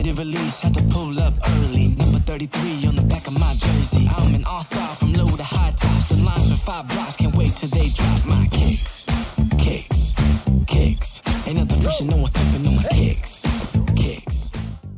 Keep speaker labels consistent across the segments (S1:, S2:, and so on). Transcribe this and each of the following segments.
S1: limited release, had to pull up early. Number 33 on the back of my jersey. I'm an all star from low to high tops. The lines for five blocks, can't wait till they drop my kicks. Kicks, kicks. Ain't nothing fresh, no one's stepping on my kicks.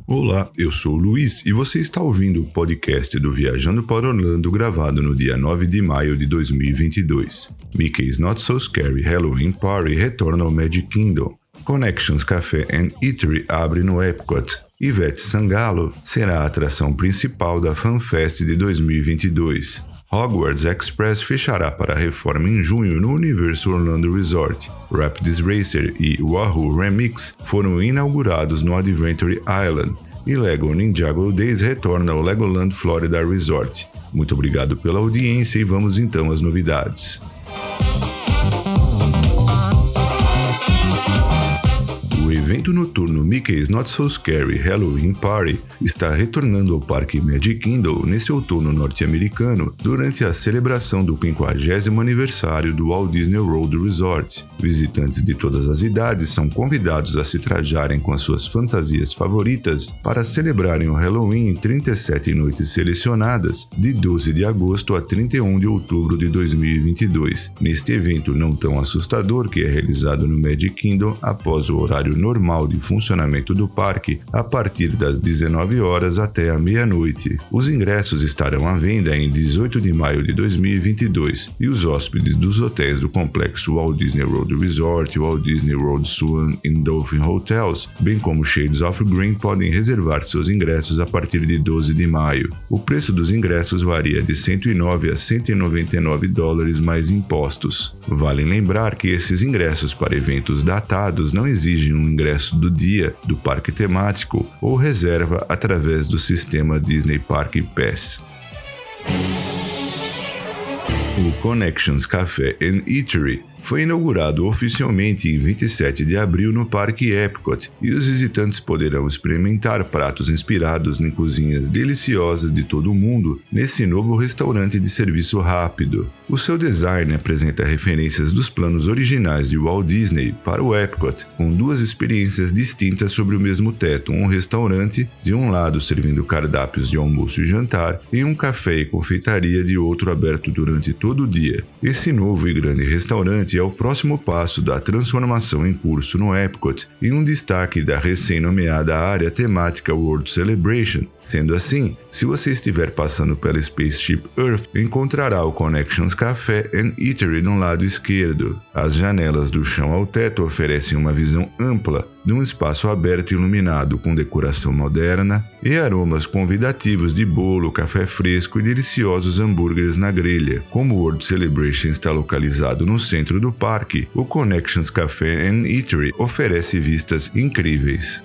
S2: Olá, eu sou o Luiz e você está ouvindo o podcast do Viajando para Orlando gravado no dia 9 de maio de 2022. Mickey's Not So Scary Halloween Party retorna ao Magic Kingdom. Connections Café and Eatery abre no Epcot. Ivete Sangalo será a atração principal da FanFest de 2022. Hogwarts Express fechará para a reforma em junho no Universo Orlando Resort. Rapids Racer e Wahoo Remix foram inaugurados no Adventure Island. E Lego Ninjago Days retorna ao Legoland Florida Resort. Muito obrigado pela audiência e vamos então às novidades. Evento noturno Mickey's Not So Scary Halloween Party está retornando ao Parque Magic Kingdom neste outono norte-americano durante a celebração do 50 aniversário do Walt Disney World Resort. Visitantes de todas as idades são convidados a se trajarem com as suas fantasias favoritas para celebrarem o Halloween em 37 noites selecionadas, de 12 de agosto a 31 de outubro de 2022. Neste evento não tão assustador que é realizado no Magic Kingdom após o horário normal de funcionamento do parque a partir das 19 horas até a meia-noite. Os ingressos estarão à venda em 18 de maio de 2022 e os hóspedes dos hotéis do complexo Walt Disney World Resort, Walt Disney World Swan e Dolphin Hotels, bem como Shades of Green, podem reservar seus ingressos a partir de 12 de maio. O preço dos ingressos varia de 109 a 199 dólares mais impostos. Vale lembrar que esses ingressos para eventos datados não exigem um ingresso do dia do parque temático ou reserva através do sistema Disney Park Pass. O Connections Café and Eatery foi inaugurado oficialmente em 27 de abril no Parque Epcot e os visitantes poderão experimentar pratos inspirados em cozinhas deliciosas de todo o mundo nesse novo restaurante de serviço rápido. O seu design apresenta referências dos planos originais de Walt Disney para o Epcot, com duas experiências distintas sobre o mesmo teto: um restaurante, de um lado servindo cardápios de almoço e jantar, e um café e confeitaria de outro aberto durante todo o dia. Esse novo e grande restaurante é o próximo passo da transformação em curso no Epcot e um destaque da recém-nomeada área temática World Celebration. Sendo assim, se você estiver passando pela Spaceship Earth, encontrará o Connections Café and Eatery no lado esquerdo. As janelas do chão ao teto oferecem uma visão ampla de um espaço aberto e iluminado com decoração moderna e aromas convidativos de bolo, café fresco e deliciosos hambúrgueres na grelha. Como o World Celebration está localizado no centro do parque, o Connections Café and Eatery oferece vistas incríveis.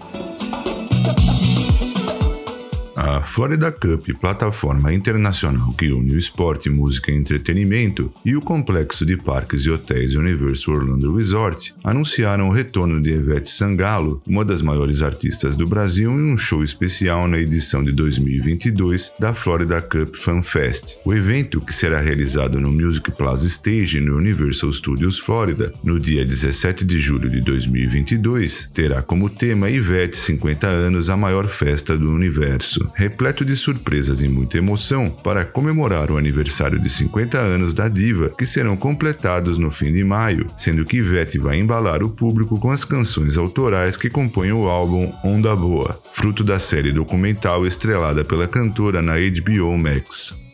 S2: A Florida Cup, plataforma internacional que une o esporte, música e entretenimento, e o complexo de parques e hotéis Universo Orlando Resort, anunciaram o retorno de Ivete Sangalo, uma das maiores artistas do Brasil, em um show especial na edição de 2022 da Florida Cup Fan Fest. O evento, que será realizado no Music Plaza Stage no Universal Studios Florida, no dia 17 de julho de 2022, terá como tema Ivete 50 anos, a maior festa do universo repleto de surpresas e muita emoção para comemorar o aniversário de 50 anos da diva, que serão completados no fim de maio, sendo que Ivete vai embalar o público com as canções autorais que compõem o álbum Onda Boa, fruto da série documental estrelada pela cantora na HBO Max.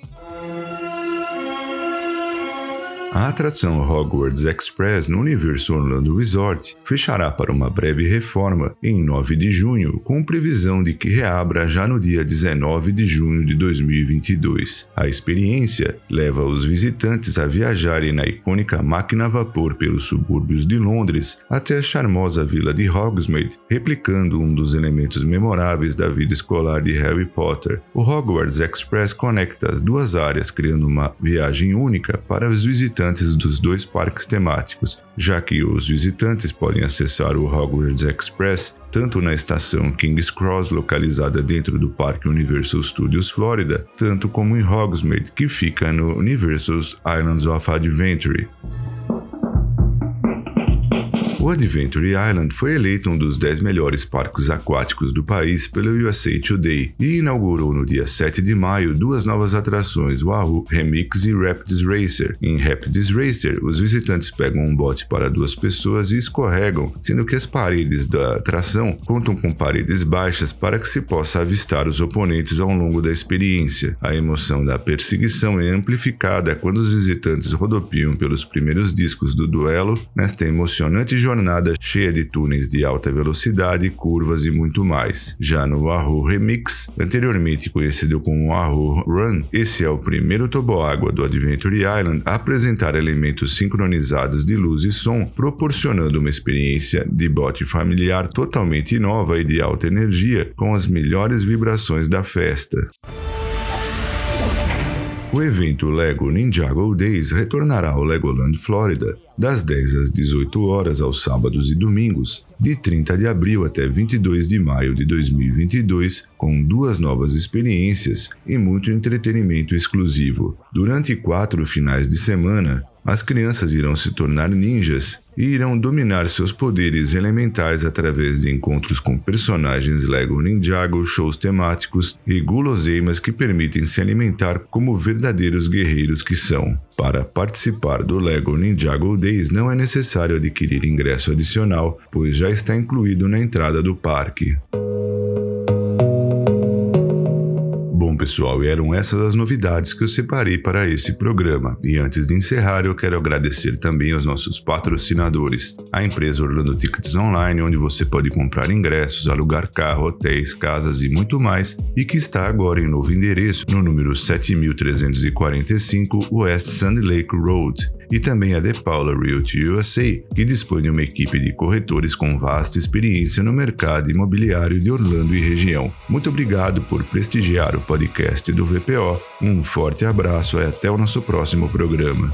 S2: A atração Hogwarts Express no Universo Orlando Resort fechará para uma breve reforma em 9 de junho, com previsão de que reabra já no dia 19 de junho de 2022. A experiência leva os visitantes a viajarem na icônica máquina a vapor pelos subúrbios de Londres até a charmosa vila de Hogsmeade, replicando um dos elementos memoráveis da vida escolar de Harry Potter. O Hogwarts Express conecta as duas áreas, criando uma viagem única para os visitantes visitantes dos dois parques temáticos, já que os visitantes podem acessar o Hogwarts Express tanto na estação King's Cross, localizada dentro do Parque Universal Studios Florida, tanto como em Hogsmeade, que fica no Universal's Islands of Adventure. O Adventure Island foi eleito um dos 10 melhores parques aquáticos do país pelo USA Today e inaugurou no dia 7 de maio duas novas atrações, Wahoo Remix e Rapids Racer. Em Rapids Racer, os visitantes pegam um bote para duas pessoas e escorregam, sendo que as paredes da atração contam com paredes baixas para que se possa avistar os oponentes ao longo da experiência. A emoção da perseguição é amplificada quando os visitantes rodopiam pelos primeiros discos do duelo nesta emocionante jornada cheia de túneis de alta velocidade, curvas e muito mais. Já no Wahoo Remix, anteriormente conhecido como Wahoo Run, esse é o primeiro toboágua do Adventure Island a apresentar elementos sincronizados de luz e som, proporcionando uma experiência de bote familiar totalmente nova e de alta energia, com as melhores vibrações da festa. O evento Lego Ninjago Days retornará ao Legoland Florida das 10 às 18 horas aos sábados e domingos, de 30 de abril até 22 de maio de 2022, com duas novas experiências e muito entretenimento exclusivo. Durante quatro finais de semana, as crianças irão se tornar ninjas e irão dominar seus poderes elementais através de encontros com personagens Lego Ninjago, shows temáticos e guloseimas que permitem se alimentar como verdadeiros guerreiros que são. Para participar do Lego Ninjago Days não é necessário adquirir ingresso adicional, pois já está incluído na entrada do parque. Pessoal, e eram essas as novidades que eu separei para esse programa. E antes de encerrar, eu quero agradecer também aos nossos patrocinadores, a empresa Orlando Tickets Online, onde você pode comprar ingressos, alugar carro, hotéis, casas e muito mais, e que está agora em novo endereço, no número 7345 West Sand Lake Road e também a The Paula Realty USA, que dispõe de uma equipe de corretores com vasta experiência no mercado imobiliário de Orlando e região. Muito obrigado por prestigiar o podcast do VPO. Um forte abraço e até o nosso próximo programa.